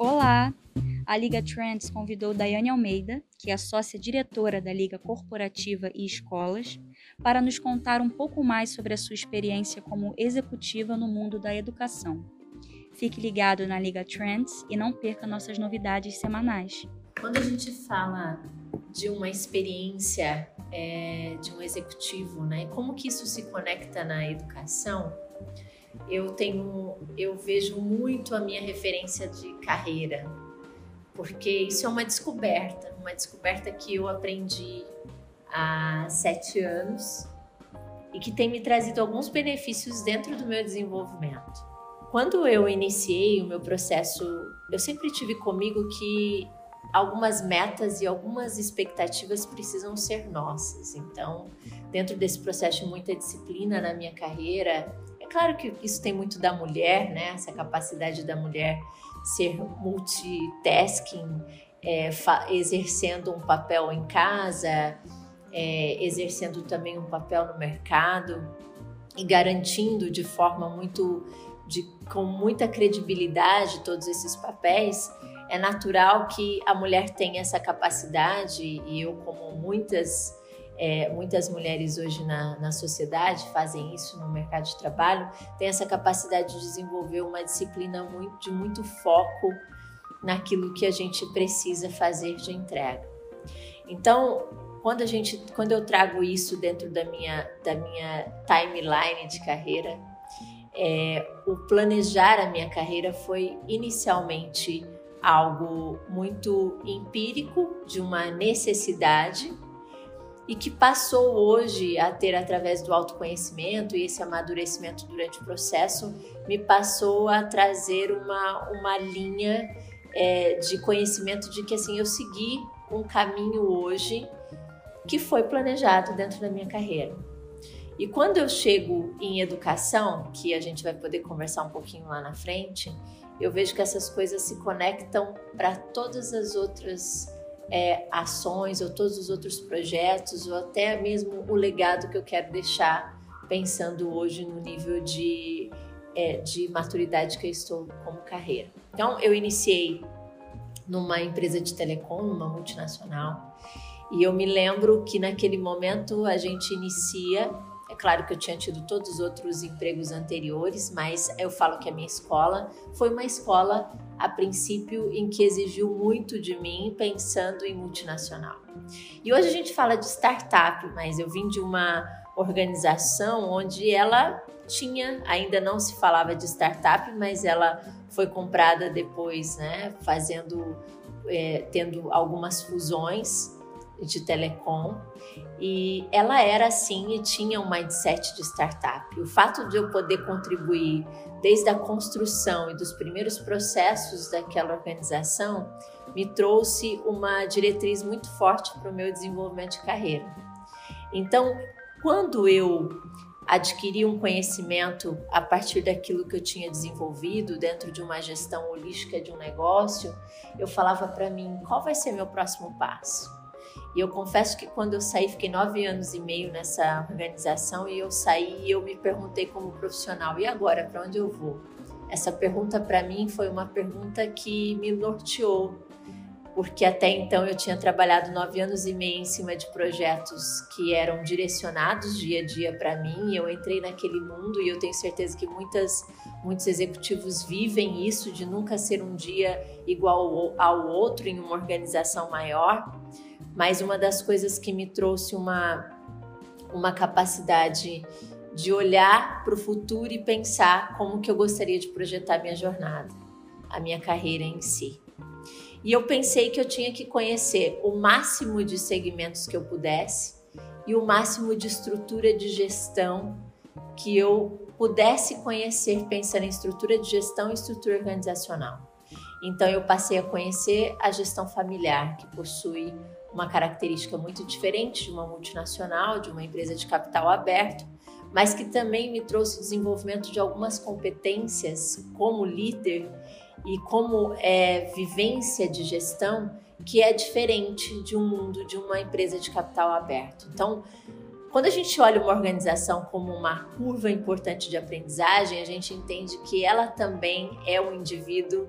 Olá! A Liga Trends convidou Daiane Almeida, que é sócia diretora da Liga Corporativa e Escolas, para nos contar um pouco mais sobre a sua experiência como executiva no mundo da educação. Fique ligado na Liga Trends e não perca nossas novidades semanais. Quando a gente fala de uma experiência é, de um executivo, né, como que isso se conecta na educação? Eu tenho, eu vejo muito a minha referência de carreira, porque isso é uma descoberta, uma descoberta que eu aprendi há sete anos e que tem me trazido alguns benefícios dentro do meu desenvolvimento. Quando eu iniciei o meu processo, eu sempre tive comigo que algumas metas e algumas expectativas precisam ser nossas. Então, dentro desse processo de muita disciplina na minha carreira, claro que isso tem muito da mulher, né? Essa capacidade da mulher ser multitasking, é, exercendo um papel em casa, é, exercendo também um papel no mercado e garantindo de forma muito, de, com muita credibilidade todos esses papéis. É natural que a mulher tenha essa capacidade e eu, como muitas é, muitas mulheres hoje na, na sociedade fazem isso no mercado de trabalho, tem essa capacidade de desenvolver uma disciplina muito, de muito foco naquilo que a gente precisa fazer de entrega. Então, quando a gente, quando eu trago isso dentro da minha, da minha timeline de carreira, é, o planejar a minha carreira foi inicialmente algo muito empírico, de uma necessidade e que passou hoje a ter através do autoconhecimento e esse amadurecimento durante o processo me passou a trazer uma, uma linha é, de conhecimento de que assim eu segui um caminho hoje que foi planejado dentro da minha carreira. E quando eu chego em educação, que a gente vai poder conversar um pouquinho lá na frente, eu vejo que essas coisas se conectam para todas as outras é, ações ou todos os outros projetos ou até mesmo o legado que eu quero deixar pensando hoje no nível de, é, de maturidade que eu estou como carreira. Então, eu iniciei numa empresa de telecom, uma multinacional, e eu me lembro que naquele momento a gente inicia é claro que eu tinha tido todos os outros empregos anteriores, mas eu falo que a minha escola foi uma escola, a princípio, em que exigiu muito de mim pensando em multinacional. E hoje a gente fala de startup, mas eu vim de uma organização onde ela tinha, ainda não se falava de startup, mas ela foi comprada depois, né, fazendo, é, tendo algumas fusões de telecom e ela era assim e tinha um mindset de startup. O fato de eu poder contribuir desde a construção e dos primeiros processos daquela organização me trouxe uma diretriz muito forte para o meu desenvolvimento de carreira. Então, quando eu adquiri um conhecimento a partir daquilo que eu tinha desenvolvido dentro de uma gestão holística de um negócio, eu falava para mim qual vai ser meu próximo passo. E eu confesso que quando eu saí, fiquei nove anos e meio nessa organização e eu saí e eu me perguntei como profissional, e agora, para onde eu vou? Essa pergunta para mim foi uma pergunta que me norteou, porque até então eu tinha trabalhado nove anos e meio em cima de projetos que eram direcionados dia a dia para mim. Eu entrei naquele mundo e eu tenho certeza que muitas, muitos executivos vivem isso de nunca ser um dia igual ao outro em uma organização maior mas uma das coisas que me trouxe uma, uma capacidade de olhar para o futuro e pensar como que eu gostaria de projetar minha jornada, a minha carreira em si. E eu pensei que eu tinha que conhecer o máximo de segmentos que eu pudesse e o máximo de estrutura de gestão que eu pudesse conhecer pensando em estrutura de gestão e estrutura organizacional. Então eu passei a conhecer a gestão familiar, que possui uma característica muito diferente de uma multinacional, de uma empresa de capital aberto, mas que também me trouxe desenvolvimento de algumas competências como líder e como é, vivência de gestão que é diferente de um mundo de uma empresa de capital aberto. Então, quando a gente olha uma organização como uma curva importante de aprendizagem, a gente entende que ela também é um indivíduo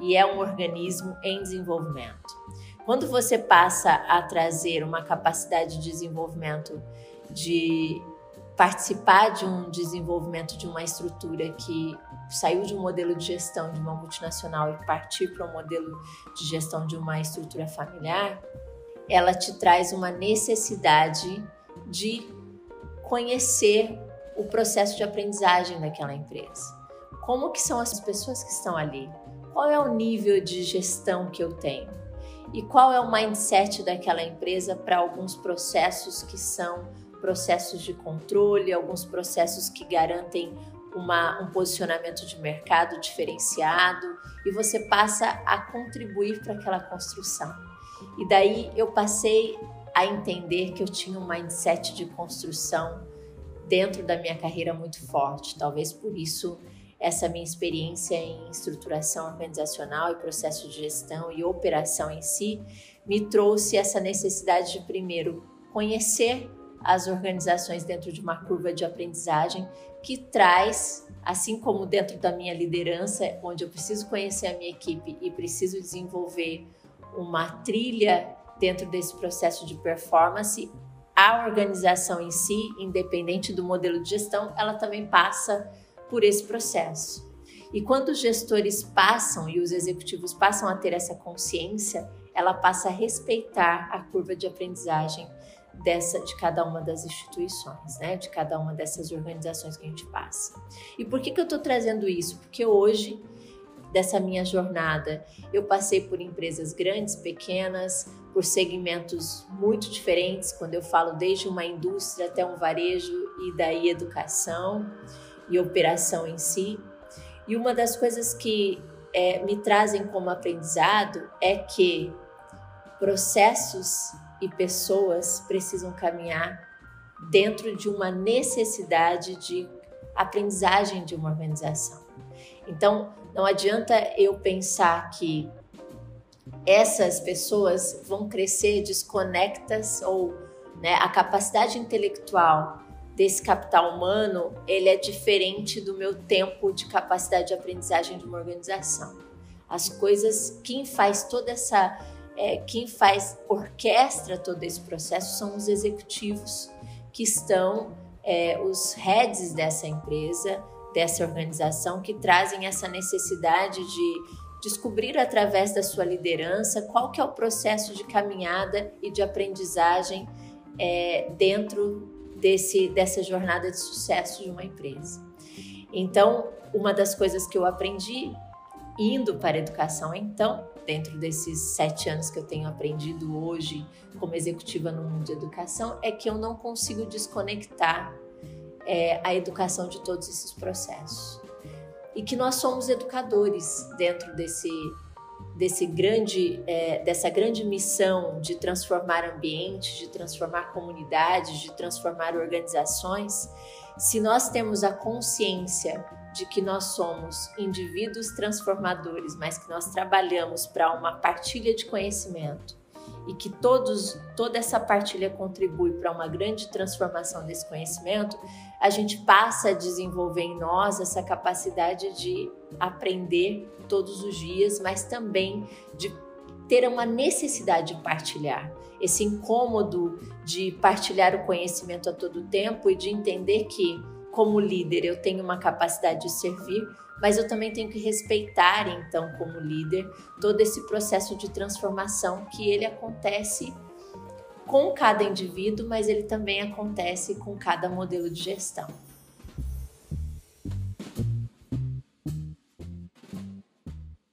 e é um organismo em desenvolvimento. Quando você passa a trazer uma capacidade de desenvolvimento de participar de um desenvolvimento de uma estrutura que saiu de um modelo de gestão de uma multinacional e partir para um modelo de gestão de uma estrutura familiar, ela te traz uma necessidade de conhecer o processo de aprendizagem daquela empresa. Como que são as pessoas que estão ali? Qual é o nível de gestão que eu tenho? E qual é o mindset daquela empresa para alguns processos que são processos de controle, alguns processos que garantem uma, um posicionamento de mercado diferenciado e você passa a contribuir para aquela construção. E daí eu passei a entender que eu tinha um mindset de construção dentro da minha carreira muito forte. Talvez por isso essa minha experiência em estruturação organizacional e processo de gestão e operação em si me trouxe essa necessidade de primeiro conhecer as organizações dentro de uma curva de aprendizagem que traz, assim como dentro da minha liderança, onde eu preciso conhecer a minha equipe e preciso desenvolver uma trilha dentro desse processo de performance, a organização em si, independente do modelo de gestão, ela também passa por esse processo. E quando os gestores passam e os executivos passam a ter essa consciência, ela passa a respeitar a curva de aprendizagem dessa de cada uma das instituições, né? De cada uma dessas organizações que a gente passa. E por que que eu estou trazendo isso? Porque hoje dessa minha jornada, eu passei por empresas grandes, pequenas, por segmentos muito diferentes, quando eu falo desde uma indústria até um varejo e daí educação e operação em si. E uma das coisas que é, me trazem como aprendizado é que processos e pessoas precisam caminhar dentro de uma necessidade de aprendizagem de uma organização. Então, não adianta eu pensar que essas pessoas vão crescer desconectas ou né, a capacidade intelectual desse capital humano ele é diferente do meu tempo de capacidade de aprendizagem de uma organização. As coisas, quem faz toda essa é, quem faz, orquestra todo esse processo são os executivos que estão, é, os heads dessa empresa, dessa organização, que trazem essa necessidade de descobrir através da sua liderança qual que é o processo de caminhada e de aprendizagem é, dentro desse, dessa jornada de sucesso de uma empresa. Então, uma das coisas que eu aprendi indo para a educação, então, dentro desses sete anos que eu tenho aprendido hoje como executiva no mundo de educação, é que eu não consigo desconectar é, a educação de todos esses processos. E que nós somos educadores dentro desse, desse grande, é, dessa grande missão de transformar ambientes, de transformar comunidades, de transformar organizações. Se nós temos a consciência de que nós somos indivíduos transformadores, mas que nós trabalhamos para uma partilha de conhecimento e que todos, toda essa partilha contribui para uma grande transformação desse conhecimento, a gente passa a desenvolver em nós essa capacidade de aprender todos os dias, mas também de ter uma necessidade de partilhar, esse incômodo de partilhar o conhecimento a todo tempo e de entender que como líder, eu tenho uma capacidade de servir, mas eu também tenho que respeitar, então, como líder, todo esse processo de transformação que ele acontece com cada indivíduo, mas ele também acontece com cada modelo de gestão.